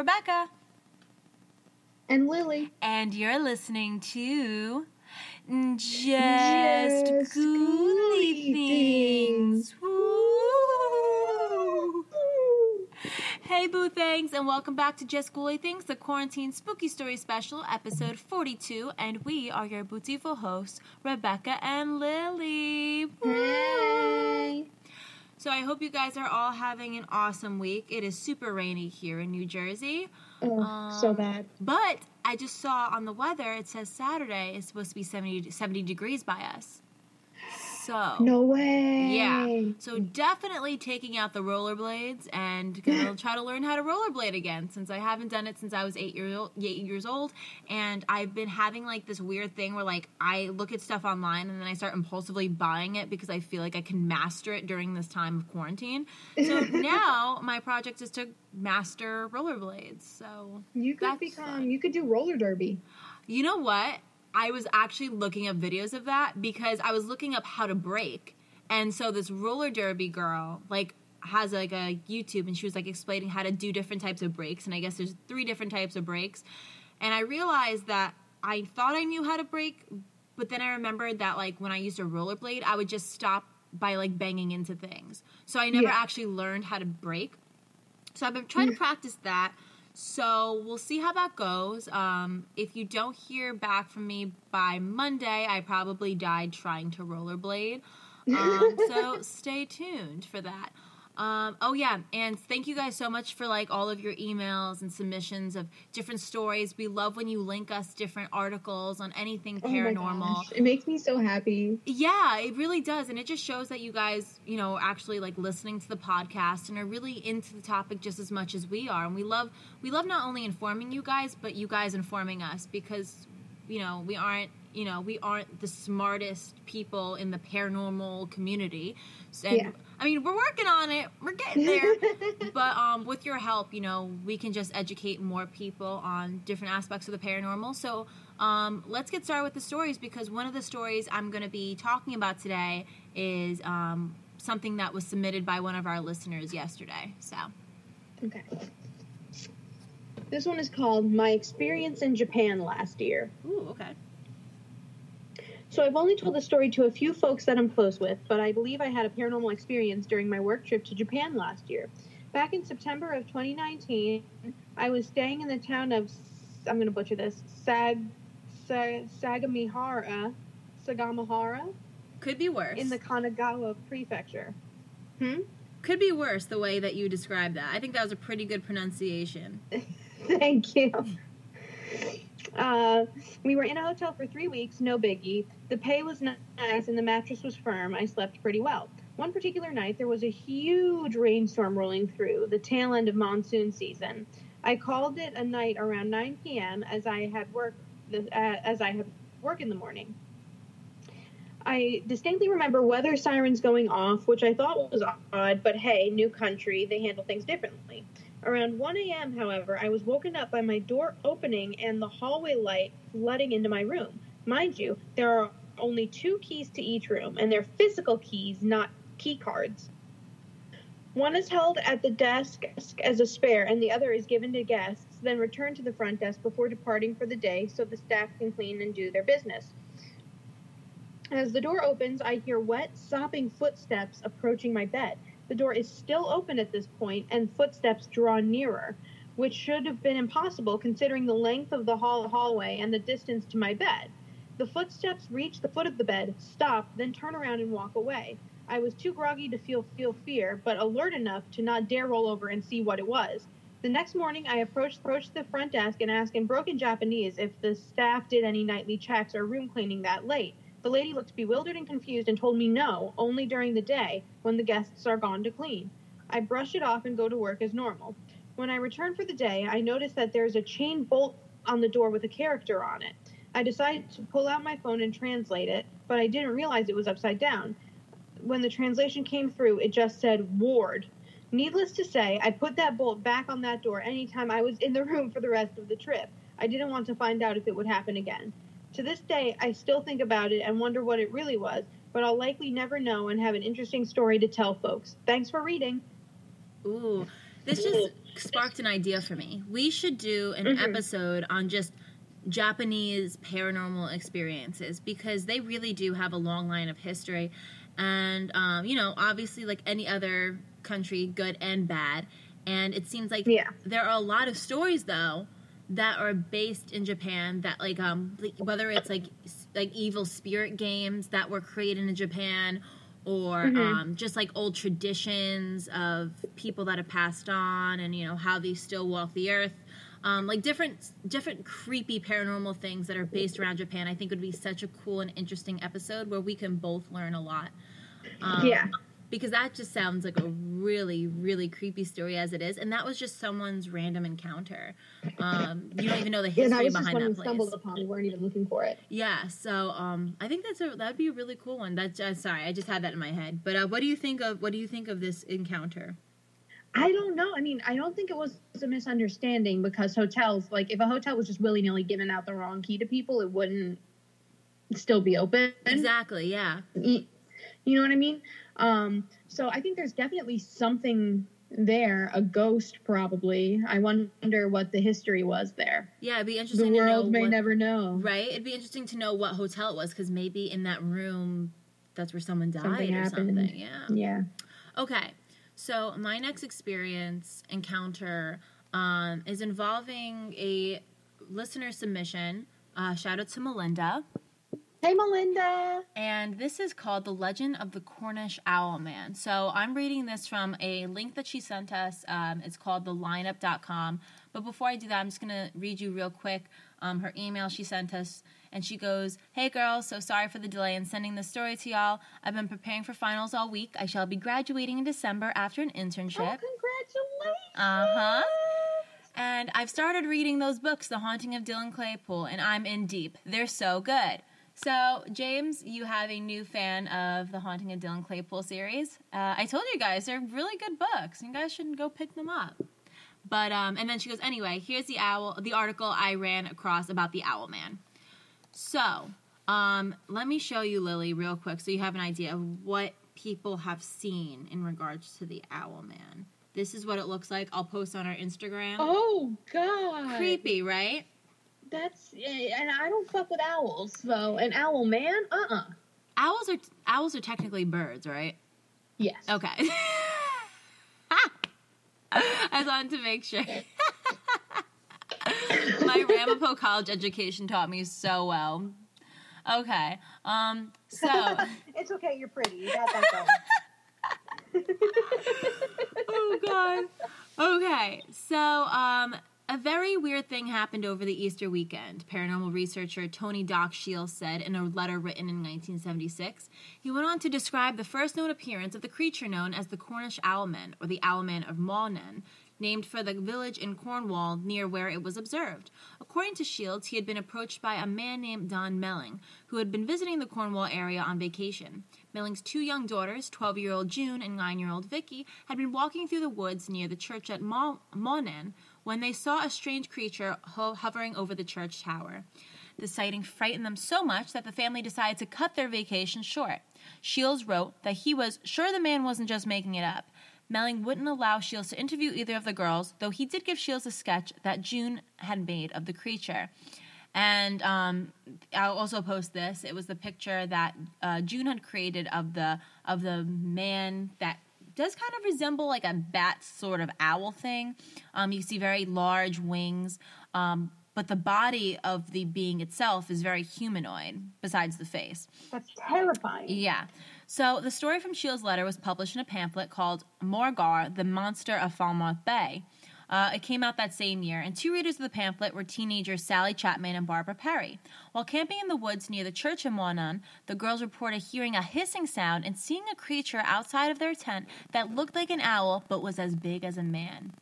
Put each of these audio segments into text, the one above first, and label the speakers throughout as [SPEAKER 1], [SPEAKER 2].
[SPEAKER 1] Rebecca.
[SPEAKER 2] And Lily.
[SPEAKER 1] And you're listening to Just,
[SPEAKER 2] Just
[SPEAKER 1] Ghouly Things.
[SPEAKER 2] Things.
[SPEAKER 1] Woo! Hey, Boo Thangs, and welcome back to Just Ghouly Things, the Quarantine Spooky Story Special, episode 42. And we are your beautiful hosts, Rebecca and Lily. Woo!
[SPEAKER 2] Hey.
[SPEAKER 1] So I hope you guys are all having an awesome week. It is super rainy here in New Jersey.
[SPEAKER 2] Oh, so
[SPEAKER 1] Um,
[SPEAKER 2] bad.
[SPEAKER 1] But I just saw on the weather, it says Saturday is supposed to be 70, 70 degrees by us. So,
[SPEAKER 2] No way.
[SPEAKER 1] yeah. So definitely taking out the rollerblades and gonna try to learn how to rollerblade again since I haven't done it since I was eight years old, eight years old. And I've been having like this weird thing where like I look at stuff online and then I start impulsively buying it because I feel like I can master it during this time of quarantine. So now my project is to master rollerblades. So
[SPEAKER 2] You could become.
[SPEAKER 1] fun.
[SPEAKER 2] You could do roller derby.
[SPEAKER 1] you know what? I was actually looking up videos of that because I was looking up how to break. And so this roller derby girl, like, has like a YouTube and she was like explaining how to do different types of breaks. And I guess there's three different types of breaks. And I realized that I thought I knew how to break, but then I remembered that like when I used a rollerblade, I would just stop by like banging into things. So I never
[SPEAKER 2] Yeah.
[SPEAKER 1] actually learned how to break. So I've been trying to practice that. So we'll see how that goes. Um, if you don't hear back from me by Monday, I probably died trying to rollerblade. Um, so stay tuned for that. Um, oh yeah, and thank you guys so much for like all of your emails and submissions of different stories. We love when you link us different articles on anything
[SPEAKER 2] Oh
[SPEAKER 1] paranormal.
[SPEAKER 2] gosh. It makes me so happy.
[SPEAKER 1] Yeah, it really does. And it just shows that you guys, you know, actually like listening to the podcast and are really into the topic just as much as we are. And we love we love not only informing you guys, but you guys informing us because you know, we aren't you know, we aren't the smartest people in the paranormal community. And
[SPEAKER 2] Yeah.
[SPEAKER 1] I mean, we're working on it. We're getting there. but um, with your help, you know, we can just educate more people on different aspects of the paranormal. So um, let's get started with the stories because one of the stories I'm going to be talking about today is um, something that was submitted by one of our listeners yesterday. So,
[SPEAKER 2] Okay. This one is called My Experience in Japan Last Year.
[SPEAKER 1] ooh, okay.
[SPEAKER 2] So I've only told the story to a few folks that I'm close with, but I believe I had a paranormal experience during my work trip to Japan last year. Back in September of 2019, I was staying in the town of I'm going to butcher this Sag, Sag Sagamihara, Sagamihara
[SPEAKER 1] Could be worse.
[SPEAKER 2] in the Kanagawa prefecture. Hmm?
[SPEAKER 1] Could be worse the way that you described that. I think that was a pretty good pronunciation.
[SPEAKER 2] Thank you. Uh, we were in a hotel for three weeks, no biggie. The pay was nice and the mattress was firm. I slept pretty well. One particular night, there was a huge rainstorm rolling through the tail end of monsoon season. I called it a night around 9 p.m. as I had work uh, as I had work in the morning. I distinctly remember weather sirens going off, which I thought was odd, but hey, new country, they handle things differently. Around 1 a.m., however, I was woken up by my door opening and the hallway light flooding into my room. Mind you, there are only two keys to each room, and they're physical keys, not key cards. One is held at the desk as a spare, and the other is given to guests, then returned to the front desk before departing for the day so the staff can clean and do their business. As the door opens, I hear wet, sopping footsteps approaching my bed. The door is still open at this point, and footsteps draw nearer, which should have been impossible considering the length of the hall- hallway and the distance to my bed. The footsteps reach the foot of the bed, stop, then turn around and walk away. I was too groggy to feel feel fear, but alert enough to not dare roll over and see what it was. The next morning, I approached, approached the front desk and asked in broken Japanese if the staff did any nightly checks or room cleaning that late. The lady looked bewildered and confused and told me no, only during the day when the guests are gone to clean. I brush it off and go to work as normal. When I return for the day, I notice that there's a chain bolt on the door with a character on it. I decided to pull out my phone and translate it, but I didn't realize it was upside down. When the translation came through, it just said Ward. Needless to say, I put that bolt back on that door anytime I was in the room for the rest of the trip. I didn't want to find out if it would happen again. To this day, I still think about it and wonder what it really was, but I'll likely never know and have an interesting story to tell folks. Thanks for reading.
[SPEAKER 1] Ooh, this just sparked an idea for me. We should do an
[SPEAKER 2] Mhm.
[SPEAKER 1] episode on just Japanese paranormal experiences because they really do have a long line of history. And, um, you know, obviously, like any other country, good and bad. And it seems like
[SPEAKER 2] Yeah.
[SPEAKER 1] there are a lot of stories, though, that are based in Japan that, like, um, like, whether it's like like evil spirit games that were created in Japan or
[SPEAKER 2] Mhm.
[SPEAKER 1] um, just like old traditions of people that have passed on and you know how they still walk the earth um, like different different creepy paranormal things that are based around japan i think would be such a cool and interesting episode where we can both learn a lot um,
[SPEAKER 2] Yeah.
[SPEAKER 1] Because that just sounds like a really really creepy story as it is and that was just someone's random encounter um, you don't even know the
[SPEAKER 2] Yeah, that
[SPEAKER 1] history
[SPEAKER 2] was just
[SPEAKER 1] behind
[SPEAKER 2] we
[SPEAKER 1] that place
[SPEAKER 2] stumbled upon. We weren't even looking for it.
[SPEAKER 1] yeah, so um, I think that's a that'd be a really cool one. That's uh, sorry, I just had that in my head. But uh, what do you think of what do you think of this encounter?
[SPEAKER 2] I don't know. I mean, I don't think it was a misunderstanding because hotels, like, if a hotel was just willy nilly giving out the wrong key to people, it wouldn't still be open.
[SPEAKER 1] Exactly. Yeah.
[SPEAKER 2] You you know what I mean? Um, so I think there's definitely something there, a ghost probably. I wonder what the history was there.
[SPEAKER 1] Yeah, it'd be
[SPEAKER 2] The
[SPEAKER 1] interesting to know.
[SPEAKER 2] world may
[SPEAKER 1] what,
[SPEAKER 2] never know.
[SPEAKER 1] Right. It'd be interesting to know what hotel it was because maybe in that room, that's where someone died
[SPEAKER 2] Something
[SPEAKER 1] or
[SPEAKER 2] happened.
[SPEAKER 1] something. Yeah.
[SPEAKER 2] Yeah.
[SPEAKER 1] Okay. So my next experience encounter um, is involving a listener submission. Uh, shout out to Melinda.
[SPEAKER 2] Hey, Melinda.
[SPEAKER 1] and this is called The Legend of the Cornish Owl Man. So I'm reading this from a link that she sent us. Um, it's called thelineup.com. But before I do that, I'm just going to read you real quick um, her email she sent us. And she goes, Hey girls, so sorry for the delay in sending this story to y'all. I've been preparing for finals all week. I shall be graduating in December after an internship.
[SPEAKER 2] Oh,
[SPEAKER 1] internship.
[SPEAKER 2] congratulations.
[SPEAKER 1] Uh-huh. And I've started reading those books, The Haunting of Dylan Claypool, and I'm in deep. They're so good. So, James, you have a new fan of the Haunting of Dylan Claypool series. Uh, I told you guys they're really good books. You guys should go pick them up. But um, and then she goes, anyway, here's the owl, the article I ran across about the Owl Man. So, um, let me show you Lily real quick, so you have an idea of what people have seen in regards to the Owl Man. This is what it looks like. I'll post on our Instagram.
[SPEAKER 2] Oh, God.
[SPEAKER 1] Creepy, right?
[SPEAKER 2] That's, and I don't fuck with owls, so an owl man? Uh uh
[SPEAKER 1] Owls are owls are technically birds, right?
[SPEAKER 2] Yes.
[SPEAKER 1] Okay. I wanted to make sure. My Ramapo College education taught me so well. Okay. Um. So.
[SPEAKER 2] it's okay, you're pretty. You got that going.
[SPEAKER 1] oh God. Okay. So, um, a very weird thing happened over the Easter weekend. Paranormal researcher Tony Doc Shields said in a letter written in 1976. He went on to describe the first known appearance of the creature known as the Cornish Owlman, or the Owlman of Mawnan, named for the village in Cornwall near where it was observed. According to Shields, he had been approached by a man named Don Melling, who had been visiting the Cornwall area on vacation. Melling's two young daughters, 12 year old June and 9 year old Vicky, had been walking through the woods near the church at Ma- Mawnan when they saw a strange creature ho- hovering over the church tower. The sighting frightened them so much that the family decided to cut their vacation short. Shields wrote that he was sure the man wasn't just making it up. Melling wouldn't allow Shields to interview either of the girls, though he did give Shields a sketch that June had made of the creature. And um, I'll also post this. It was the picture that uh, June had created of the of the man that does kind of resemble like a bat sort of owl thing. Um, you see very large wings, um, but the body of the being itself is very humanoid, besides the face.
[SPEAKER 2] That's terrifying.
[SPEAKER 1] Yeah. So the story from Shields' letter was published in a pamphlet called Morgawr, the Monster of Falmouth Bay. Uh, it came out that same year, and two readers of the pamphlet were teenagers Sally Chapman and Barbara Perry. While camping in the woods near the church in Mawnan, the girls reported hearing a hissing sound and seeing a creature outside of their tent that looked like an owl but was as big as a man.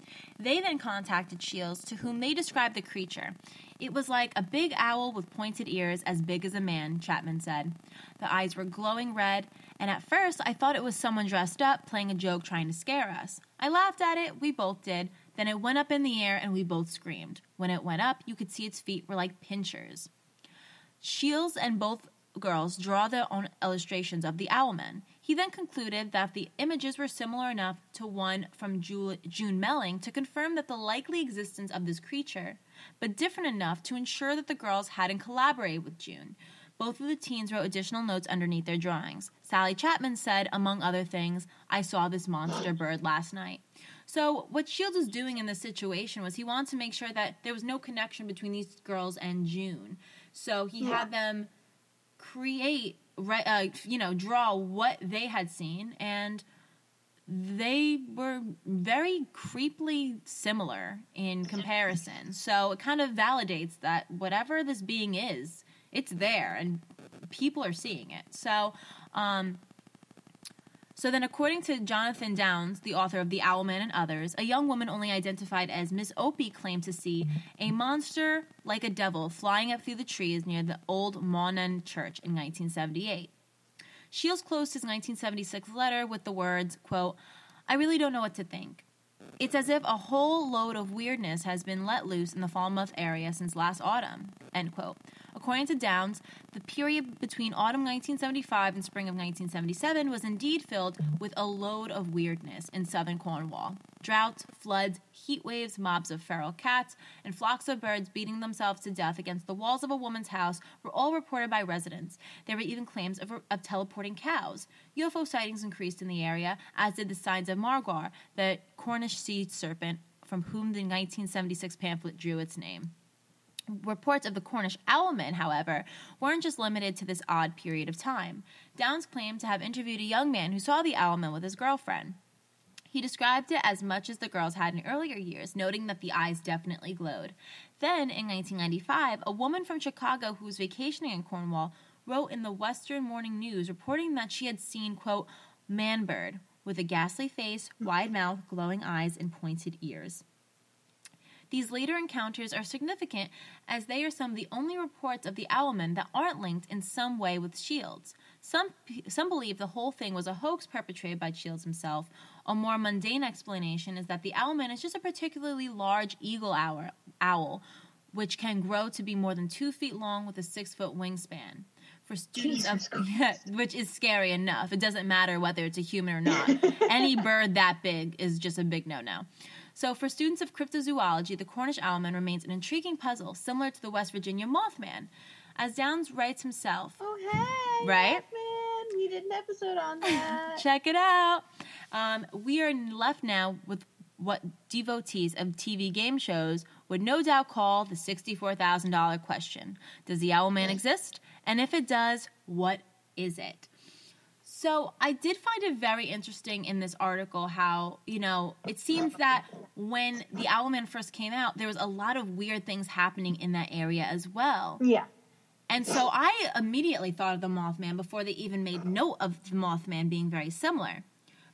[SPEAKER 1] They then contacted Shields, to whom they described the creature. It was like a big owl with pointed ears as big as a man, Chapman said. The eyes were glowing red, and at first I thought it was someone dressed up playing a joke trying to scare us. I laughed at it, we both did. Then it went up in the air and we both screamed. When it went up, you could see its feet were like pincers. Shields and both girls draw their own illustrations of the owlman. He then concluded that the images were similar enough to one from June Melling to confirm that the likely existence of this creature, but different enough to ensure that the girls hadn't collaborated with June. Both of the teens wrote additional notes underneath their drawings. Sally Chapman said, among other things, I saw this monster bird last night. So, what Shields was doing in this situation was he wanted to make sure that there was no connection between these girls and June. So, he
[SPEAKER 2] Yeah.
[SPEAKER 1] had them create, right, uh, you know, draw what they had seen, and they were very creepily similar in comparison. So, it kind of validates that whatever this being is, it's there, and people are seeing it. So, um, so then, according to Jonathan Downes, the author of The Owlman and others, a young woman only identified as Miss Opie claimed to see a monster like a devil flying up through the trees near the old Mawnan Church in 1978. Shields closed his 1976 letter with the words, quote, I really don't know what to think. It's as if a whole load of weirdness has been let loose in the Falmouth area since last autumn. End quote. According to Downes, the period between autumn 1975 and spring of 1977 was indeed filled with a load of weirdness in southern Cornwall. Droughts, floods, heat waves, mobs of feral cats, and flocks of birds beating themselves to death against the walls of a woman's house were all reported by residents. There were even claims of, of teleporting cows. UFO sightings increased in the area, as did the signs of Morgawr, the Cornish sea serpent from whom the 1976 pamphlet drew its name. Reports of the Cornish owlman, however, weren't just limited to this odd period of time. Downes claimed to have interviewed a young man who saw the owlman with his girlfriend. He described it as much as the girls had in earlier years, noting that the eyes definitely glowed. Then, in 1995, a woman from Chicago who was vacationing in Cornwall wrote in the Western Morning News reporting that she had seen, quote, man bird with a ghastly face, wide mouth, glowing eyes, and pointed ears. These later encounters are significant as they are some of the only reports of the owlman that aren't linked in some way with Shields. Some, some believe the whole thing was a hoax perpetrated by Shields himself. A more mundane explanation is that the owlman is just a particularly large eagle owl, owl which can grow to be more than two feet long with a six foot wingspan. For students
[SPEAKER 2] Jesus
[SPEAKER 1] of yeah, which is scary enough. It doesn't matter whether it's a human or not. Any bird that big is just a big no no. So, for students of cryptozoology, the Cornish owlman remains an intriguing puzzle, similar to the West Virginia mothman. As Downes writes himself,
[SPEAKER 2] Oh, hey.
[SPEAKER 1] Right?
[SPEAKER 2] Man, we did an episode on that.
[SPEAKER 1] check it out. Um, we are left now with what devotees of TV game shows would no doubt call the $64,000 question Does the Owlman exist? And if it does, what is it? So I did find it very interesting in this article how, you know, it seems that when the Owlman first came out, there was a lot of weird things happening in that area as well.
[SPEAKER 2] yeah.
[SPEAKER 1] And so I immediately thought of the Mothman before they even made note of the Mothman being very similar.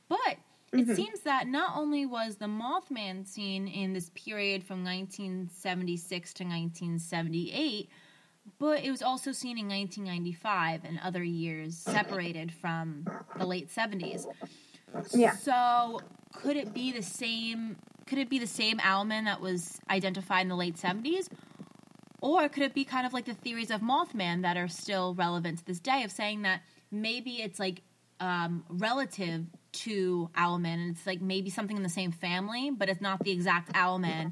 [SPEAKER 1] But it
[SPEAKER 2] Mhm.
[SPEAKER 1] seems that not only was the Mothman seen in this period from 1976 to 1978, but it was also seen in 1995 and other years separated from the late 70s.
[SPEAKER 2] Yeah.
[SPEAKER 1] So could it be the same? Could it be the same Owlman that was identified in the late 70s? Or could it be kind of like the theories of Mothman that are still relevant to this day of saying that maybe it's like um, relative to Owlman and it's like maybe something in the same family, but it's not the exact Owlman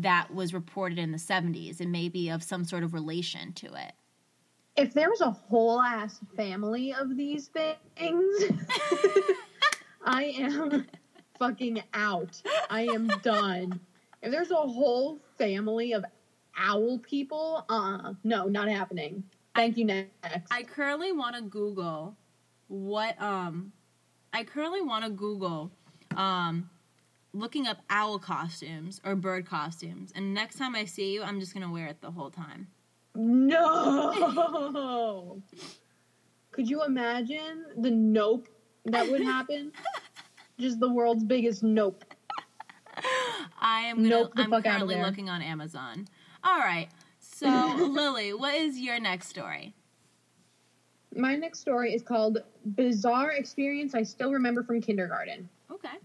[SPEAKER 1] that was reported in the 70s. and maybe of some sort of relation to it.
[SPEAKER 2] If there was a whole ass family of these things, I am fucking out. I am done. If there's a whole family of owl people, uh, no, not happening. Thank you. Next.
[SPEAKER 1] I currently want to Google what um I currently want to Google um looking up owl costumes or bird costumes and next time I see you I'm just going to wear it the whole time.
[SPEAKER 2] No. Could you imagine the nope that would happen? Just the world's biggest nope.
[SPEAKER 1] I am gonna,
[SPEAKER 2] Nope the
[SPEAKER 1] I'm currently looking on Amazon. All right. So, Lily, what is your next story?
[SPEAKER 2] My next story is called Bizarre Experience I Still Remember from Kindergarten.
[SPEAKER 1] Okay.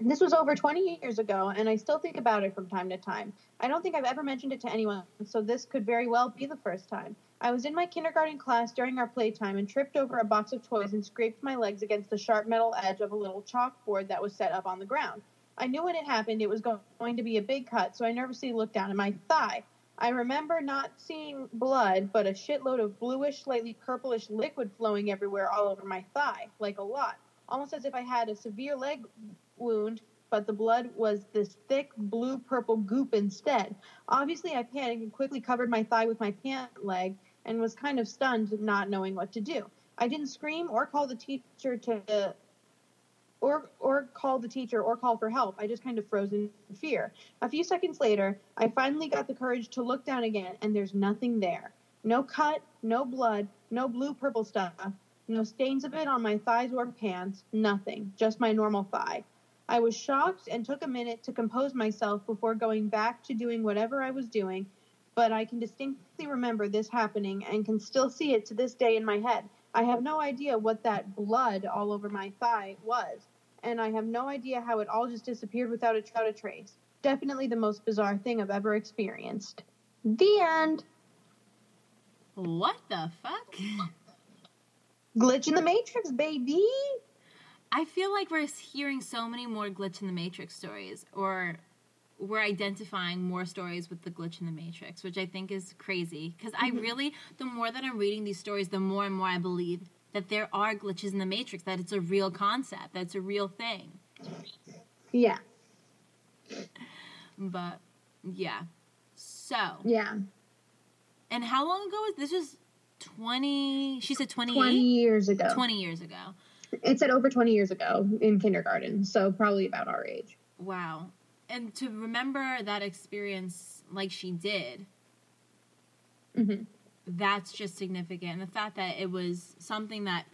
[SPEAKER 2] This was over 20 years ago, and I still think about it from time to time. I don't think I've ever mentioned it to anyone, so this could very well be the first time. I was in my kindergarten class during our playtime and tripped over a box of toys and scraped my legs against the sharp metal edge of a little chalkboard that was set up on the ground. I knew when it happened it was going to be a big cut, so I nervously looked down at my thigh. I remember not seeing blood, but a shitload of bluish, slightly purplish liquid flowing everywhere all over my thigh, like a lot, almost as if I had a severe leg wound, but the blood was this thick blue purple goop instead. Obviously, I panicked and quickly covered my thigh with my pant leg and was kind of stunned, not knowing what to do. I didn't scream or call the teacher to or or call the teacher or call for help. I just kind of froze in fear. A few seconds later, I finally got the courage to look down again, and there's nothing there. No cut, no blood, no blue purple stuff, no stains of it on my thighs or pants, nothing, just my normal thigh. I was shocked and took a minute to compose myself before going back to doing whatever I was doing, but I can distinctly remember this happening and can still see it to this day in my head. I have no idea what that blood all over my thigh was and I have no idea how it all just disappeared without a, without a trace. Definitely the most bizarre thing I've ever experienced. The end.
[SPEAKER 1] What the fuck?
[SPEAKER 2] Glitch in the Matrix, baby.
[SPEAKER 1] I feel like we're hearing so many more glitch in the Matrix stories, or we're identifying more stories with the glitch in the Matrix, which I think is crazy. Because mm-hmm. I really, the more that I'm reading these stories, the more and more I believe that there are glitches in the matrix, that it's a real concept, that it's a real thing.
[SPEAKER 2] Yeah.
[SPEAKER 1] But yeah. So.
[SPEAKER 2] Yeah.
[SPEAKER 1] And how long ago was this was 20 she said 28
[SPEAKER 2] 20 years ago
[SPEAKER 1] 20 years ago
[SPEAKER 2] it said over 20 years ago in kindergarten so probably about our age
[SPEAKER 1] wow and to remember that experience like she did
[SPEAKER 2] mm-hmm
[SPEAKER 1] that's just significant. And the fact that it was something that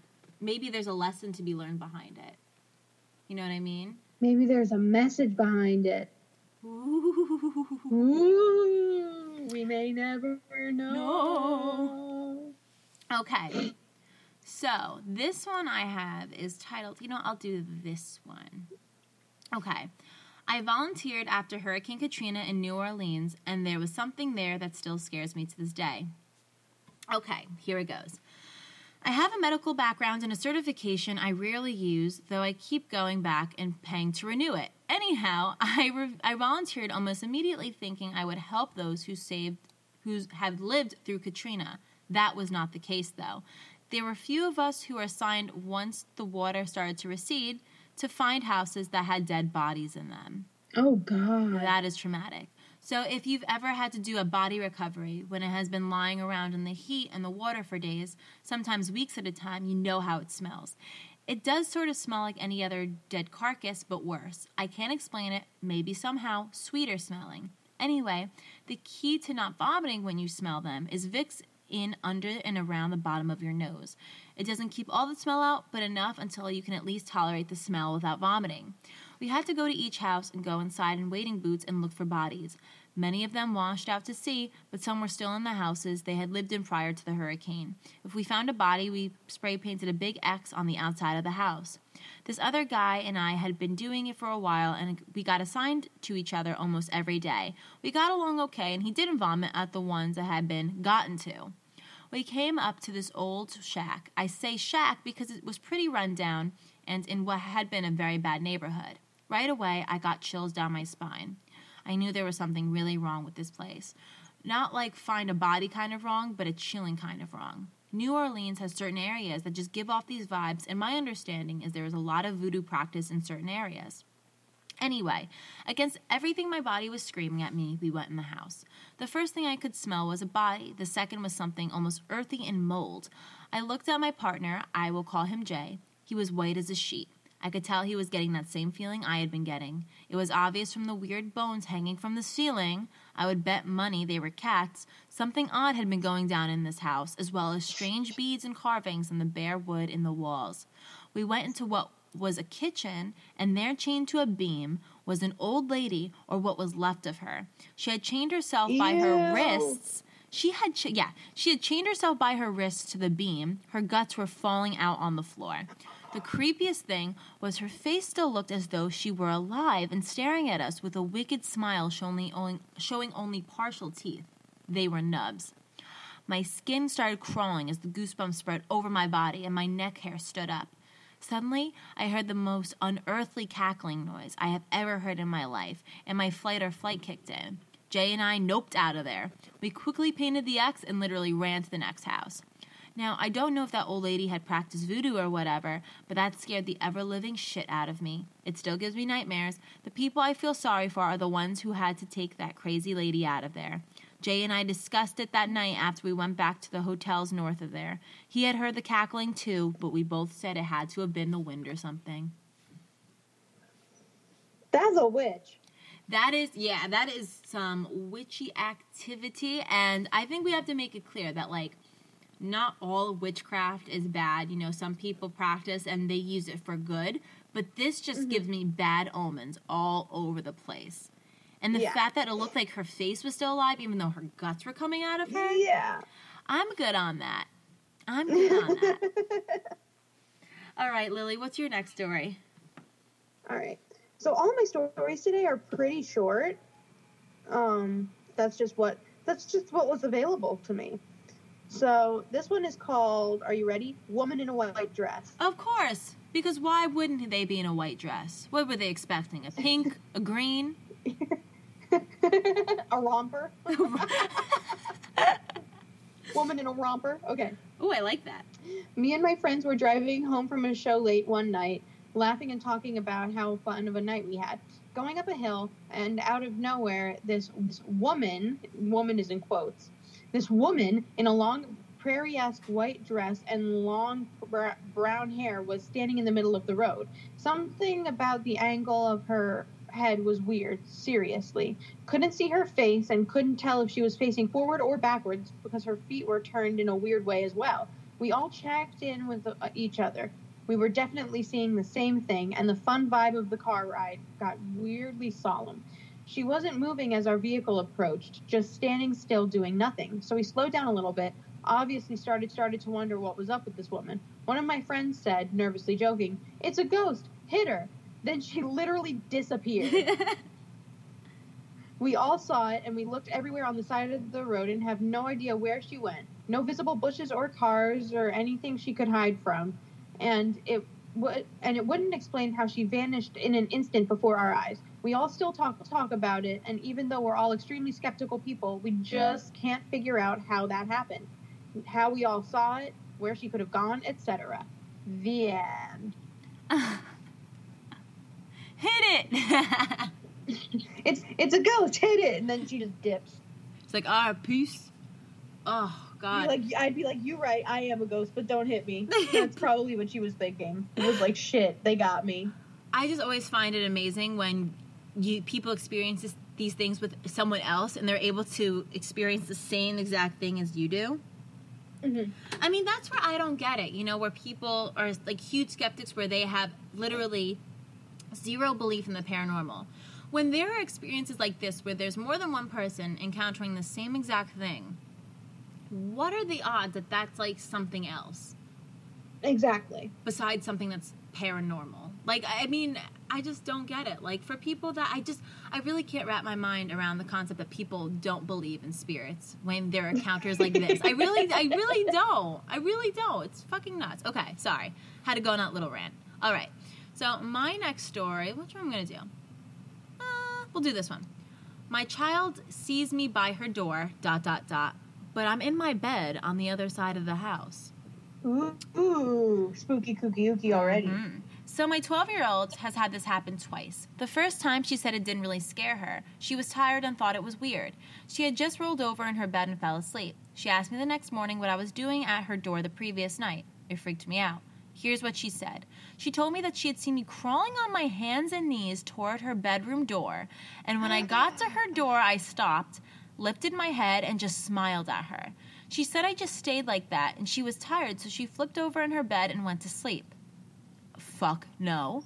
[SPEAKER 1] maybe there's a lesson to be learned behind it. You know what I mean?
[SPEAKER 2] Maybe there's a message behind it. Ooh. Ooh, we may never know.
[SPEAKER 1] No. Okay. So, this one I have is titled, you know, I'll do this one. Okay. I volunteered after Hurricane Katrina in New Orleans, and there was something there that still scares me to this day. Okay, here it goes. I have a medical background and a certification I rarely use, though I keep going back and paying to renew it. Anyhow, I, re- I volunteered almost immediately thinking I would help those who saved who have lived through Katrina. That was not the case though. There were few of us who were assigned once the water started to recede to find houses that had dead bodies in them.
[SPEAKER 2] Oh god.
[SPEAKER 1] That is traumatic. So, if you've ever had to do a body recovery when it has been lying around in the heat and the water for days, sometimes weeks at a time, you know how it smells. It does sort of smell like any other dead carcass, but worse. I can't explain it, maybe somehow sweeter smelling. Anyway, the key to not vomiting when you smell them is Vicks in under and around the bottom of your nose. It doesn't keep all the smell out, but enough until you can at least tolerate the smell without vomiting. We had to go to each house and go inside in wading boots and look for bodies. Many of them washed out to sea, but some were still in the houses they had lived in prior to the hurricane. If we found a body, we spray painted a big X on the outside of the house. This other guy and I had been doing it for a while, and we got assigned to each other almost every day. We got along okay, and he didn't vomit at the ones that had been gotten to. We came up to this old shack. I say shack because it was pretty run down and in what had been a very bad neighborhood. Right away, I got chills down my spine. I knew there was something really wrong with this place. Not like find a body kind of wrong, but a chilling kind of wrong. New Orleans has certain areas that just give off these vibes, and my understanding is there is a lot of voodoo practice in certain areas. Anyway, against everything my body was screaming at me, we went in the house. The first thing I could smell was a body, the second was something almost earthy and mold. I looked at my partner, I will call him Jay. He was white as a sheet. I could tell he was getting that same feeling I had been getting. It was obvious from the weird bones hanging from the ceiling. I would bet money they were cats. Something odd had been going down in this house, as well as strange beads and carvings in the bare wood in the walls. We went into what was a kitchen, and there, chained to a beam, was an old lady, or what was left of her. She had chained herself Ew. by her wrists She had, ch- yeah, she had chained herself by her wrists to the beam. Her guts were falling out on the floor. The creepiest thing was her face still looked as though she were alive and staring at us with a wicked smile showing only, showing only partial teeth. They were nubs. My skin started crawling as the goosebumps spread over my body and my neck hair stood up. Suddenly, I heard the most unearthly cackling noise I have ever heard in my life, and my flight or flight kicked in. Jay and I noped out of there. We quickly painted the X and literally ran to the next house. Now, I don't know if that old lady had practiced voodoo or whatever, but that scared the ever living shit out of me. It still gives me nightmares. The people I feel sorry for are the ones who had to take that crazy lady out of there. Jay and I discussed it that night after we went back to the hotels north of there. He had heard the cackling too, but we both said it had to have been the wind or something.
[SPEAKER 2] That's a witch.
[SPEAKER 1] That is, yeah, that is some witchy activity, and I think we have to make it clear that, like, not all witchcraft is bad. You know, some people practice and they use it for good, but this just
[SPEAKER 2] Mm-hmm.
[SPEAKER 1] gives me bad omens all over the place. And the
[SPEAKER 2] Yeah.
[SPEAKER 1] fact that it looked like her face was still alive, even though her guts were coming out of her,
[SPEAKER 2] Yeah.
[SPEAKER 1] I'm good on that. I'm good on that. All right, Lily, what's your next story?
[SPEAKER 2] All right. So all my stories today are pretty short. Um, that's just what that's just what was available to me. So this one is called. Are you ready? Woman in a white dress.
[SPEAKER 1] Of course, because why wouldn't they be in a white dress? What were they expecting? A pink, a green?
[SPEAKER 2] a romper. Woman in a romper. Okay.
[SPEAKER 1] Oh, I like that.
[SPEAKER 2] Me and my friends were driving home from a show late one night, laughing and talking about how fun of a night we had. Going up a hill, and out of nowhere, this, this woman, woman is in quotes, this woman in a long prairie esque white dress and long br- brown hair was standing in the middle of the road. Something about the angle of her head was weird, seriously. Couldn't see her face and couldn't tell if she was facing forward or backwards because her feet were turned in a weird way as well. We all checked in with uh, each other. We were definitely seeing the same thing, and the fun vibe of the car ride got weirdly solemn. She wasn't moving as our vehicle approached, just standing still doing nothing. So we slowed down a little bit, obviously started started to wonder what was up with this woman. One of my friends said, nervously joking, "It's a ghost. Hit her." Then she literally disappeared. We all saw it and we looked everywhere on the side of the road and have no idea where she went. No visible bushes or cars or anything she could hide from. And it would and it wouldn't explain how she vanished in an instant before our eyes. We all still talk talk about it and even though we're all extremely skeptical people, we just can't figure out how that happened. How we all saw it, where she could have gone, etc. The end.
[SPEAKER 1] Hit it!
[SPEAKER 2] It's it's a ghost, hit it, and then she just dips.
[SPEAKER 1] it's like, ah, peace. Oh, God.
[SPEAKER 2] like I'd be like, "You're right. I am a ghost, but don't hit me." That's probably what she was thinking. It was like, "Shit, they got me."
[SPEAKER 1] I just always find it amazing when you people experience this, these things with someone else and they're able to experience the same exact thing as you do.
[SPEAKER 2] Mhm.
[SPEAKER 1] I mean, that's where I don't get it. You know, where people are like huge skeptics, where they have literally zero belief in the paranormal. When there are experiences like this, where there's more than one person encountering the same exact thing, what are the odds that that's like something else
[SPEAKER 2] Exactly.
[SPEAKER 1] besides something that's paranormal? Like, I mean, I just don't get it. Like, for people that I just, I really can't wrap my mind around the concept that people don't believe in spirits when there are encounters like this. I really, I really don't. I really don't. It's fucking nuts. Okay, sorry. Had to go on that little rant. All right. So, my next story, which one I'm going to do? Uh, we'll do this one. My child sees me by her door, dot, dot, dot, but I'm in my bed on the other side of the house.
[SPEAKER 2] Ooh, ooh spooky kooky ooky already.
[SPEAKER 1] Mhm. So my 12 year old has had this happen twice. The first time she said it didn't really scare her. She was tired and thought it was weird. She had just rolled over in her bed and fell asleep. She asked me the next morning what I was doing at her door the previous night. It freaked me out. Here's what she said. She told me that she had seen me crawling on my hands and knees toward her bedroom door, and when I got to her door, I stopped, lifted my head, and just smiled at her. She said I just stayed like that, and she was tired, so she flipped over in her bed and went to sleep. Fuck no.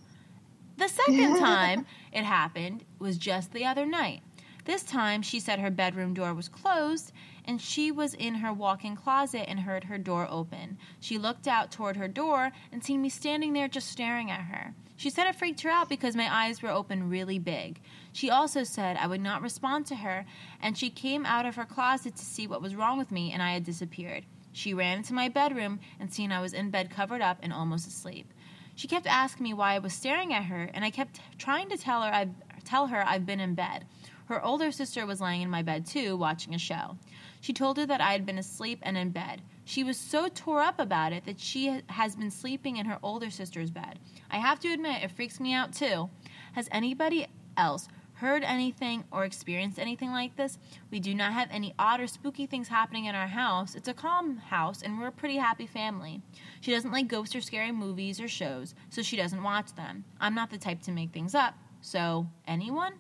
[SPEAKER 1] The second time it happened was just the other night. This time, she said her bedroom door was closed and she was in her walk in closet and heard her door open. She looked out toward her door and seen me standing there just staring at her. She said it freaked her out because my eyes were open really big. She also said I would not respond to her, and she came out of her closet to see what was wrong with me, and I had disappeared. She ran into my bedroom and seen I was in bed covered up and almost asleep. She kept asking me why I was staring at her, and I kept trying to tell her I tell her I've been in bed. Her older sister was laying in my bed too, watching a show. She told her that I had been asleep and in bed. She was so tore up about it that she has been sleeping in her older sister's bed. I have to admit, it freaks me out too. Has anybody else heard anything or experienced anything like this? We do not have any odd or spooky things happening in our house. It's a calm house, and we're a pretty happy family. She doesn't like ghosts or scary movies or shows, so she doesn't watch them. I'm not the type to make things up. So, anyone?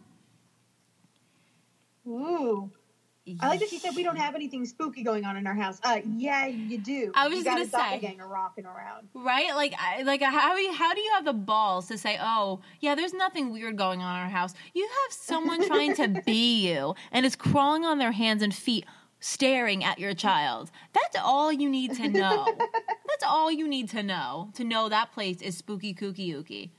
[SPEAKER 2] Ooh. I like that she said we don't have anything spooky going on in our house. Uh, yeah, you do.
[SPEAKER 1] I was
[SPEAKER 2] you got
[SPEAKER 1] gonna
[SPEAKER 2] a
[SPEAKER 1] say.
[SPEAKER 2] doppelganger rocking around.
[SPEAKER 1] Right? Like, I, like how how do you have the balls to say, "Oh, yeah, there's nothing weird going on in our house"? You have someone trying to be you and is crawling on their hands and feet, staring at your child. That's all you need to know. That's all you need to know to know that place is spooky, kooky, ooky.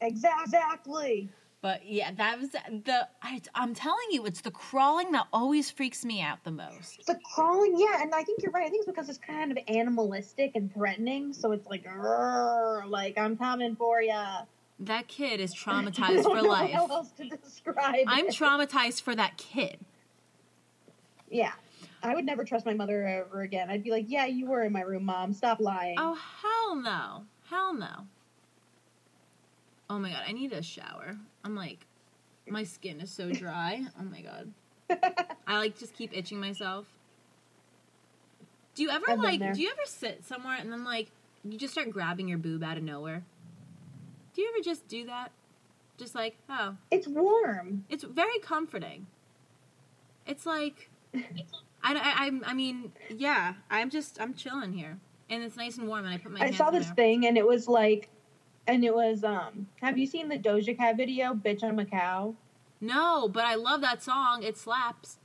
[SPEAKER 2] Exactly.
[SPEAKER 1] But yeah, that was the. I, I'm telling you, it's the crawling that always freaks me out the most.
[SPEAKER 2] The crawling, yeah, and I think you're right. I think it's because it's kind of animalistic and threatening. So it's like, like I'm coming for ya.
[SPEAKER 1] That kid is traumatized for life.
[SPEAKER 2] How else to describe?
[SPEAKER 1] I'm
[SPEAKER 2] it.
[SPEAKER 1] traumatized for that kid.
[SPEAKER 2] Yeah, I would never trust my mother ever again. I'd be like, yeah, you were in my room, mom. Stop lying.
[SPEAKER 1] Oh hell no, hell no. Oh my god, I need a shower. I'm like, my skin is so dry. Oh my god, I like just keep itching myself. Do you ever
[SPEAKER 2] I've
[SPEAKER 1] like? Do you ever sit somewhere and then like you just start grabbing your boob out of nowhere? Do you ever just do that? Just like, oh,
[SPEAKER 2] It's warm.
[SPEAKER 1] it's very comforting. It's like, I, I, I'm- I mean, yeah, I'm just, I'm chilling here, and it's nice and warm, and I put my.
[SPEAKER 2] I saw this
[SPEAKER 1] there.
[SPEAKER 2] thing and it was like, and it was um. Have you seen the Doja Cat video, "Bitch I'm a Cow"?
[SPEAKER 1] No, but I love that song. It slaps.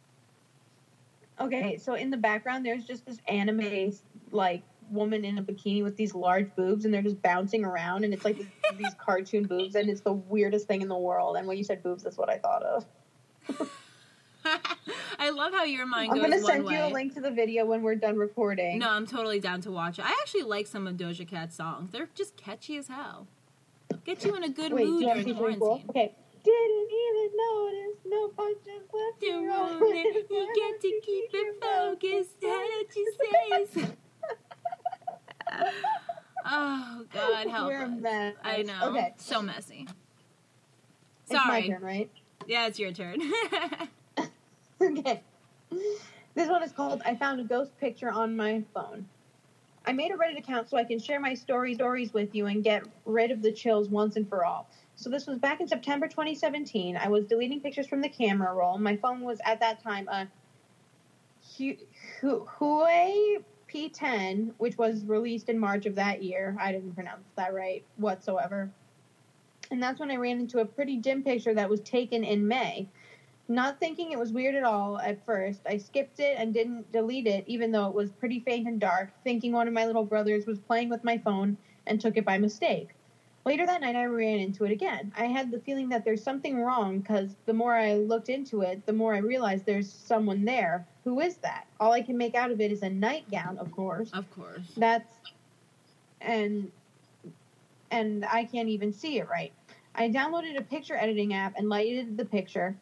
[SPEAKER 2] Okay, so in the background, there's just this anime like woman in a bikini with these large boobs, and they're just bouncing around, and it's like these cartoon boobs, and it's the weirdest thing in the world. And when you said boobs, that's what I thought of.
[SPEAKER 1] I love how your mind
[SPEAKER 2] I'm
[SPEAKER 1] goes
[SPEAKER 2] I'm
[SPEAKER 1] gonna
[SPEAKER 2] send
[SPEAKER 1] way.
[SPEAKER 2] you a link to the video when we're done recording.
[SPEAKER 1] No, I'm totally down to watch it. I actually like some of Doja Cat's songs. They're just catchy as hell. Get you in a good
[SPEAKER 2] Wait,
[SPEAKER 1] mood
[SPEAKER 2] you want to
[SPEAKER 1] during
[SPEAKER 2] see something cool?
[SPEAKER 1] quarantine.
[SPEAKER 2] Okay. Didn't even notice, no punches left
[SPEAKER 1] You
[SPEAKER 2] your own.
[SPEAKER 1] want it, you get to keep it focused. That's what you say. oh God, help
[SPEAKER 2] You're a
[SPEAKER 1] us.
[SPEAKER 2] mess.
[SPEAKER 1] I know.
[SPEAKER 2] Okay,
[SPEAKER 1] So messy.
[SPEAKER 2] it's my
[SPEAKER 1] Sorry.
[SPEAKER 2] turn, right?
[SPEAKER 1] Yeah, it's your turn.
[SPEAKER 2] okay. This one is called I Found a Ghost Picture on My Phone. I made a Reddit account so I can share my story stories with you and get rid of the chills once and for all. So this was back in September 2017. I was deleting pictures from the camera roll. My phone was at that time a Hu- Hu- Huawei P10, which was released in March of that year. I didn't pronounce that right whatsoever. And that's when I ran into a pretty dim picture that was taken in May. Not thinking it was weird at all at first, I skipped it and didn't delete it, even though it was pretty faint and dark, thinking one of my little brothers was playing with my phone and took it by mistake. Later that night, I ran into it again. I had the feeling that there's something wrong because the more I looked into it, the more I realized there's someone there. Who is that? All I can make out of it is a nightgown, of course.
[SPEAKER 1] of course.
[SPEAKER 2] That's and and I can't even see it right. I downloaded a picture editing app and lighted the picture.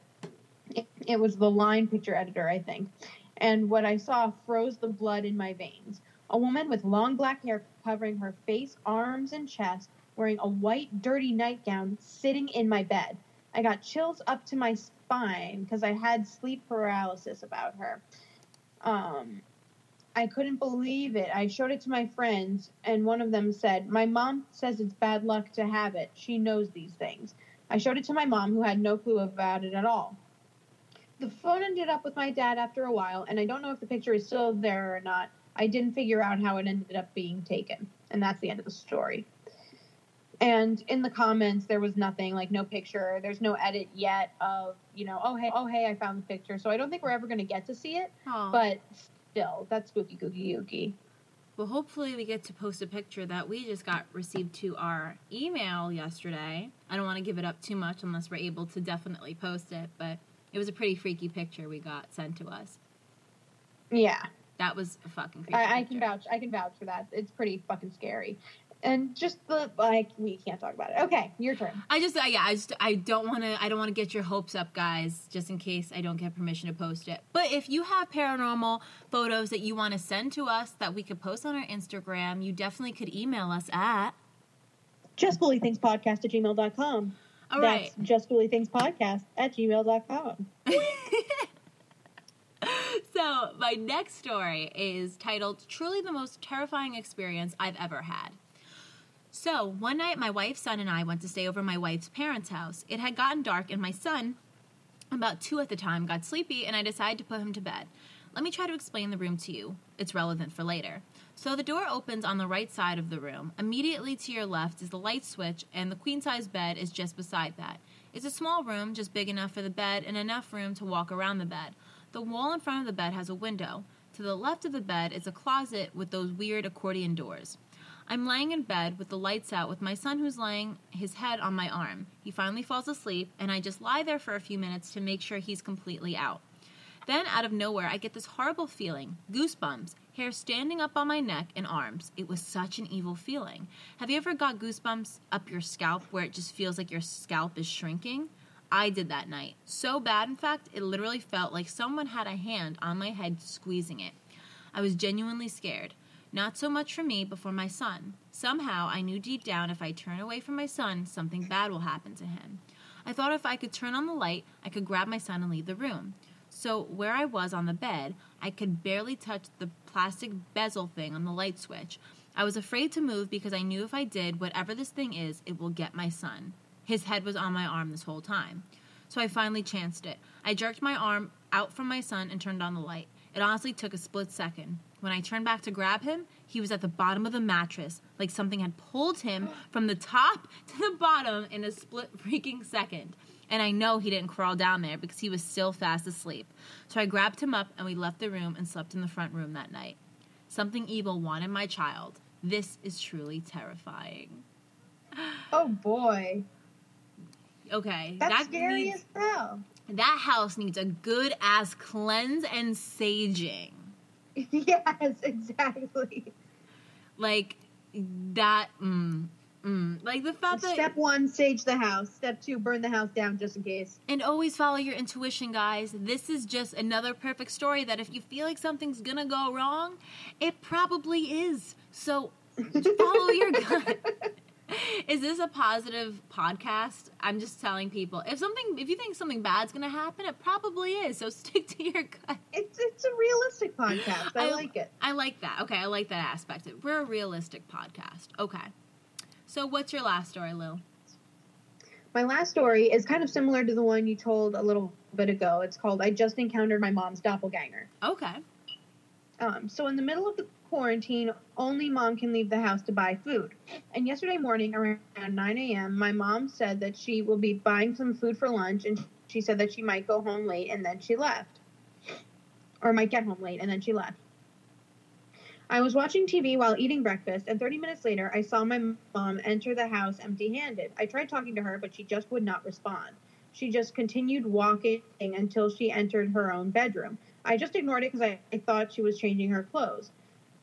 [SPEAKER 2] It, it was the line picture editor, I think. And what I saw froze the blood in my veins. A woman with long black hair covering her face, arms, and chest, wearing a white, dirty nightgown, sitting in my bed. I got chills up to my spine because I had sleep paralysis about her. Um, I couldn't believe it. I showed it to my friends, and one of them said, My mom says it's bad luck to have it. She knows these things. I showed it to my mom, who had no clue about it at all. The phone ended up with my dad after a while, and I don't know if the picture is still there or not. I didn't figure out how it ended up being taken. And that's the end of the story. And in the comments, there was nothing like no picture. There's no edit yet of you know, oh hey, oh hey, I found the picture. So I don't think we're ever gonna get to see it.
[SPEAKER 1] Oh.
[SPEAKER 2] But still, that's spooky, kooky, gooky.
[SPEAKER 1] Well, hopefully we get to post a picture that we just got received to our email yesterday. I don't want to give it up too much unless we're able to definitely post it, but it was a pretty freaky picture we got sent to us.
[SPEAKER 2] Yeah,
[SPEAKER 1] That was a fucking creepy.
[SPEAKER 2] I, I can vouch. I can vouch for that. It's pretty fucking scary. And just the like, we can't talk about it. Okay, your turn.
[SPEAKER 1] I just, I, yeah, I just, I don't want to, I don't want to get your hopes up, guys, just in case I don't get permission to post it. But if you have paranormal photos that you want to send to us that we could post on our Instagram, you definitely could email us at.
[SPEAKER 2] Just Ghouly Things Podcast at gmail.com.
[SPEAKER 1] All right.
[SPEAKER 2] That's Just Ghouly Things Podcast at gmail.com.
[SPEAKER 1] so, my next story is titled Truly the Most Terrifying Experience I've Ever Had. So, one night, my wife's son and I went to stay over my wife's parents' house. It had gotten dark, and my son, about two at the time, got sleepy, and I decided to put him to bed. Let me try to explain the room to you. It's relevant for later. So, the door opens on the right side of the room. Immediately to your left is the light switch, and the queen size bed is just beside that. It's a small room, just big enough for the bed and enough room to walk around the bed. The wall in front of the bed has a window. To the left of the bed is a closet with those weird accordion doors. I'm laying in bed with the lights out with my son who's laying his head on my arm. He finally falls asleep, and I just lie there for a few minutes to make sure he's completely out. Then, out of nowhere, I get this horrible feeling goosebumps, hair standing up on my neck and arms. It was such an evil feeling. Have you ever got goosebumps up your scalp where it just feels like your scalp is shrinking? I did that night. So bad, in fact, it literally felt like someone had a hand on my head squeezing it. I was genuinely scared. Not so much for me, but for my son. Somehow, I knew deep down if I turn away from my son, something bad will happen to him. I thought if I could turn on the light, I could grab my son and leave the room. So, where I was on the bed, I could barely touch the plastic bezel thing on the light switch. I was afraid to move because I knew if I did, whatever this thing is, it will get my son. His head was on my arm this whole time. So I finally chanced it. I jerked my arm out from my son and turned on the light. It honestly took a split second. When I turned back to grab him, he was at the bottom of the mattress, like something had pulled him from the top to the bottom in a split freaking second. And I know he didn't crawl down there because he was still fast asleep. So I grabbed him up and we left the room and slept in the front room that night. Something evil wanted my child. This is truly terrifying.
[SPEAKER 2] Oh boy.
[SPEAKER 1] Okay,
[SPEAKER 2] That's
[SPEAKER 1] that
[SPEAKER 2] scary
[SPEAKER 1] needs-
[SPEAKER 2] as hell.
[SPEAKER 1] that house needs a good ass cleanse and saging.
[SPEAKER 2] yes, exactly.
[SPEAKER 1] Like that. Mm, mm. Like the fact that
[SPEAKER 2] Step one, sage the house. Step two, burn the house down just in case.
[SPEAKER 1] and always follow your intuition, guys. This is just another perfect story that if you feel like something's gonna go wrong, it probably is. So follow your gut. Is this a positive podcast? I'm just telling people if something, if you think something bad's gonna happen, it probably is. So stick to your gut.
[SPEAKER 2] It's it's a realistic podcast. I,
[SPEAKER 1] I-
[SPEAKER 2] like it.
[SPEAKER 1] I like that. Okay, I like that aspect. We're a realistic podcast. Okay. So what's your last story, Lou?
[SPEAKER 2] My last story is kind of similar to the one you told a little bit ago. It's called "I Just Encountered My Mom's Doppelganger."
[SPEAKER 1] Okay.
[SPEAKER 2] Um, so in the middle of the quarantine, only mom can leave the house to buy food. And yesterday morning, around 9 a.m., my mom said that she will be buying some food for lunch, and she said that she might go home late, and then she left, or might get home late, and then she left. I was watching TV while eating breakfast, and 30 minutes later, I saw my mom enter the house empty handed. I tried talking to her, but she just would not respond. She just continued walking until she entered her own bedroom. I just ignored it because I, I thought she was changing her clothes.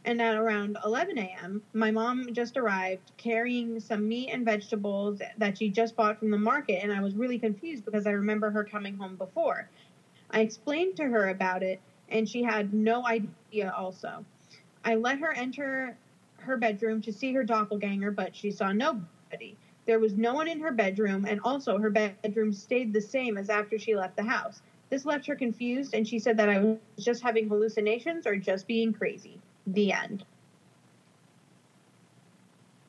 [SPEAKER 2] And at around 11 a.m., my mom just arrived carrying some meat and vegetables that she just bought from the market, and I was really confused because I remember her coming home before. I explained to her about it, and she had no idea also. I let her enter her bedroom to see her doppelganger, but she saw nobody. There was no one in her bedroom, and also her bedroom stayed the same as after she left the house. This left her confused, and she said that I was just having hallucinations or just being crazy. The end.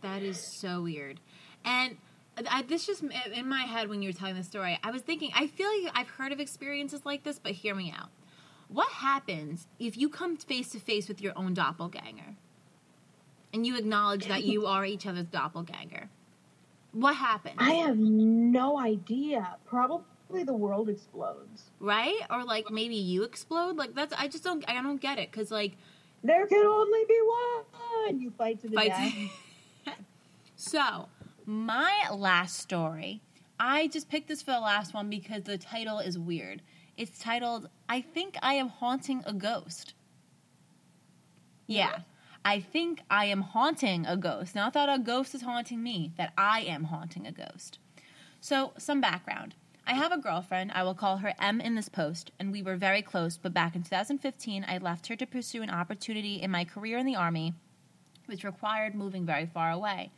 [SPEAKER 1] That is so weird. And I, this just in my head when you were telling the story, I was thinking, I feel like I've heard of experiences like this, but hear me out. What happens if you come face to face with your own doppelganger and you acknowledge that you are each other's doppelganger? What happens?
[SPEAKER 2] I have no idea. Probably the world explodes.
[SPEAKER 1] right? Or like maybe you explode. Like that's I just don't I don't get it because like
[SPEAKER 2] There can only be one. You fight to the
[SPEAKER 1] fight.
[SPEAKER 2] death.
[SPEAKER 1] so my last story, I just picked this for the last one because the title is weird. It's titled "I think I am haunting a ghost." Yeah. I think I am haunting a ghost. Not that a ghost is haunting me, that I am haunting a ghost. So, some background. I have a girlfriend, I will call her M in this post, and we were very close, but back in 2015, I left her to pursue an opportunity in my career in the Army, which required moving very far away.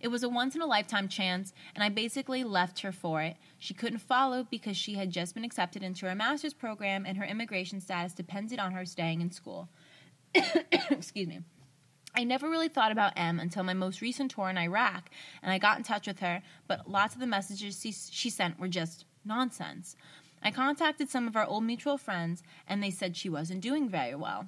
[SPEAKER 1] It was a once in a lifetime chance, and I basically left her for it. She couldn't follow because she had just been accepted into her master's program, and her immigration status depended on her staying in school. Excuse me. I never really thought about M until my most recent tour in Iraq, and I got in touch with her, but lots of the messages she, she sent were just nonsense. I contacted some of our old mutual friends, and they said she wasn't doing very well.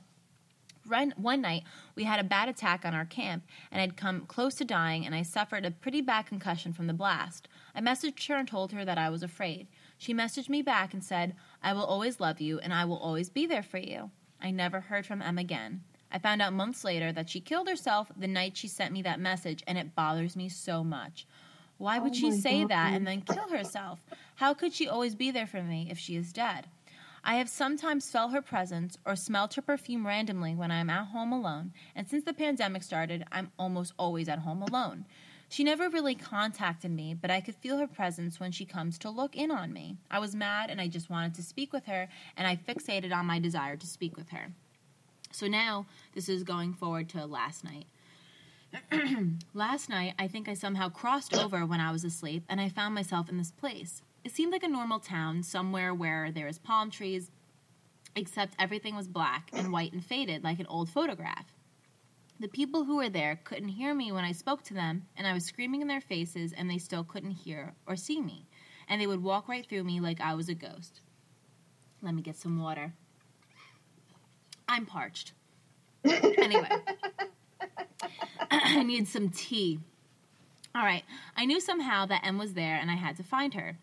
[SPEAKER 1] One night, we had a bad attack on our camp, and I'd come close to dying, and I suffered a pretty bad concussion from the blast. I messaged her and told her that I was afraid. She messaged me back and said, I will always love you, and I will always be there for you. I never heard from M again. I found out months later that she killed herself the night she sent me that message, and it bothers me so much. Why would
[SPEAKER 2] Oh
[SPEAKER 1] she say
[SPEAKER 2] God.
[SPEAKER 1] that and then kill herself? How could she always be there for me if she is dead? I have sometimes felt her presence or smelled her perfume randomly when I am at home alone, and since the pandemic started, I'm almost always at home alone. She never really contacted me, but I could feel her presence when she comes to look in on me. I was mad and I just wanted to speak with her, and I fixated on my desire to speak with her. So now, this is going forward to last night. last night, I think I somehow crossed over when I was asleep, and I found myself in this place. It seemed like a normal town, somewhere where there is palm trees, except everything was black and white and faded like an old photograph. The people who were there couldn't hear me when I spoke to them, and I was screaming in their faces, and they still couldn't hear or see me. And they would walk right through me like I was a ghost. Let me get some water. I'm parched. Anyway, I need some tea. All right, I knew somehow that M was there, and I had to find her.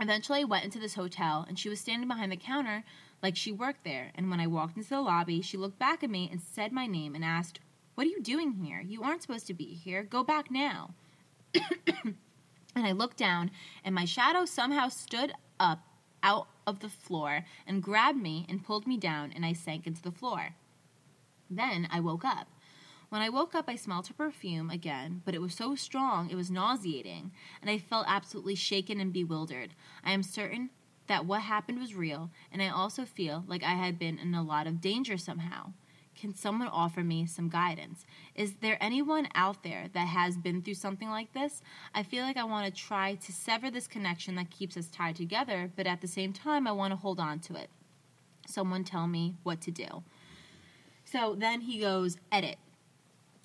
[SPEAKER 1] Eventually, I went into this hotel, and she was standing behind the counter like she worked there. And when I walked into the lobby, she looked back at me and said my name and asked, What are you doing here? You aren't supposed to be here. Go back now. and I looked down, and my shadow somehow stood up out of the floor and grabbed me and pulled me down, and I sank into the floor. Then I woke up. When I woke up, I smelled her perfume again, but it was so strong it was nauseating, and I felt absolutely shaken and bewildered. I am certain that what happened was real, and I also feel like I had been in a lot of danger somehow. Can someone offer me some guidance? Is there anyone out there that has been through something like this? I feel like I want to try to sever this connection that keeps us tied together, but at the same time, I want to hold on to it. Someone tell me what to do. So then he goes, edit.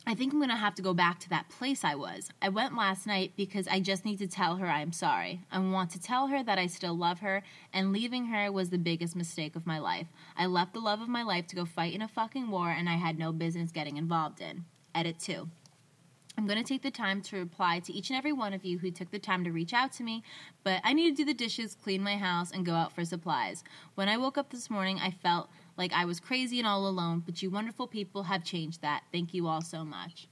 [SPEAKER 1] I think I'm going to have to go back to that place I was. I went last night because I just need to tell her I am sorry. I want to tell her that I still love her, and leaving her was the biggest mistake of my life. I left the love of my life to go fight in a fucking war, and I had no business getting involved in. Edit 2. I'm going to take the time to reply to each and every one of you who took the time to reach out to me, but I need to do the dishes, clean my house, and go out for supplies. When I woke up this morning, I felt like I was crazy and all alone, but you wonderful people have changed that. Thank you all so much.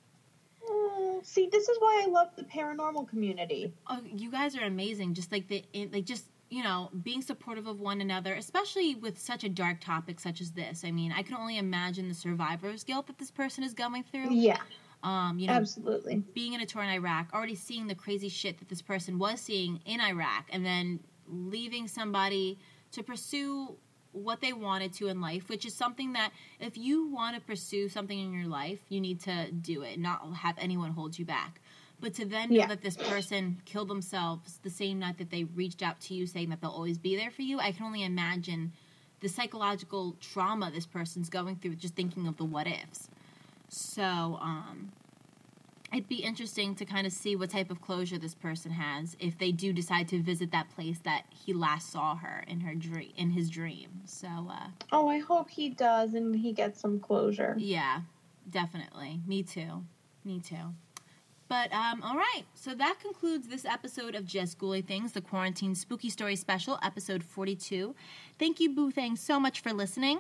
[SPEAKER 2] Oh, see, this is why I love the paranormal community.
[SPEAKER 1] Oh, you guys are amazing. Just like the, like just you know, being supportive of one another, especially with such a dark topic such as this. I mean, I can only imagine the survivor's guilt that this person is going through.
[SPEAKER 2] Yeah,
[SPEAKER 1] Um, you know,
[SPEAKER 2] absolutely.
[SPEAKER 1] being in a tour in Iraq, already seeing the crazy shit that this person was seeing in Iraq, and then leaving somebody to pursue what they wanted to in life, which is something that if you want to pursue something in your life, you need to do it, not have anyone hold you back. But to then know
[SPEAKER 2] Yeah.
[SPEAKER 1] that this person killed themselves the same night that they reached out to you saying that they'll always be there for you, I can only imagine the psychological trauma this person's going through just thinking of the what ifs. So, um, it'd be interesting to kind of see what type of closure this person has if they do decide to visit that place that he last saw her in her dream in his dream. So, uh,
[SPEAKER 2] Oh, I hope he does and he gets some closure.
[SPEAKER 1] yeah, definitely. Me too. Me too. But um, all right, so that concludes this episode of Just Ghouly Things, the Quarantine Spooky Story Special, episode 42. Thank you, Boo Thang, so much for listening.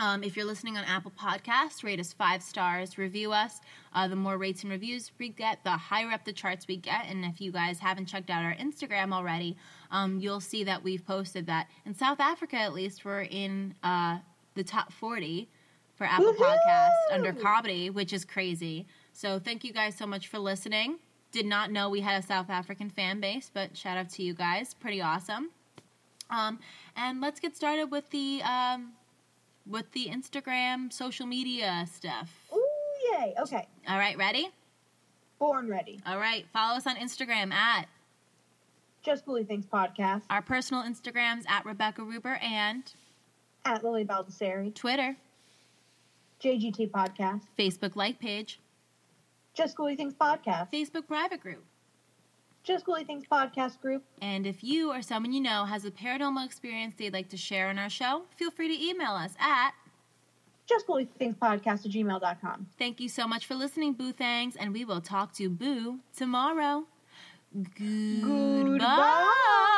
[SPEAKER 1] Um, if you're listening on Apple Podcasts, rate us five stars, review us. Uh, the more rates and reviews we get, the higher up the charts we get. And if you guys haven't checked out our Instagram already, um, you'll see that we've posted that in South Africa, at least, we're in uh, the top 40 for Apple
[SPEAKER 2] Woohoo!
[SPEAKER 1] Podcasts under comedy, which is crazy. So thank you guys so much for listening. Did not know we had a South African fan base, but shout out to you guys. Pretty awesome. Um, and let's get started with the um, with the Instagram social media stuff.
[SPEAKER 2] Ooh, yay. Okay.
[SPEAKER 1] All right, ready?
[SPEAKER 2] Born ready.
[SPEAKER 1] All right, follow us on Instagram at
[SPEAKER 2] Just Ghouly Things podcast
[SPEAKER 1] our personal Instagrams at Rebecca Ruber and
[SPEAKER 2] at Lily Baldessari.
[SPEAKER 1] Twitter,
[SPEAKER 2] JGT podcast.
[SPEAKER 1] Facebook like page,
[SPEAKER 2] Just Ghouly Things podcast.
[SPEAKER 1] Facebook private group.
[SPEAKER 2] Just Ghouly Things podcast group.
[SPEAKER 1] And if you or someone you know has a paranormal experience they'd like to share on our show, feel free to email us at
[SPEAKER 2] Just Ghouly Things podcast at gmail.com.
[SPEAKER 1] Thank you so much for listening, Boo Thangs, and we will talk to Boo tomorrow. Goodbye.
[SPEAKER 2] Goodbye.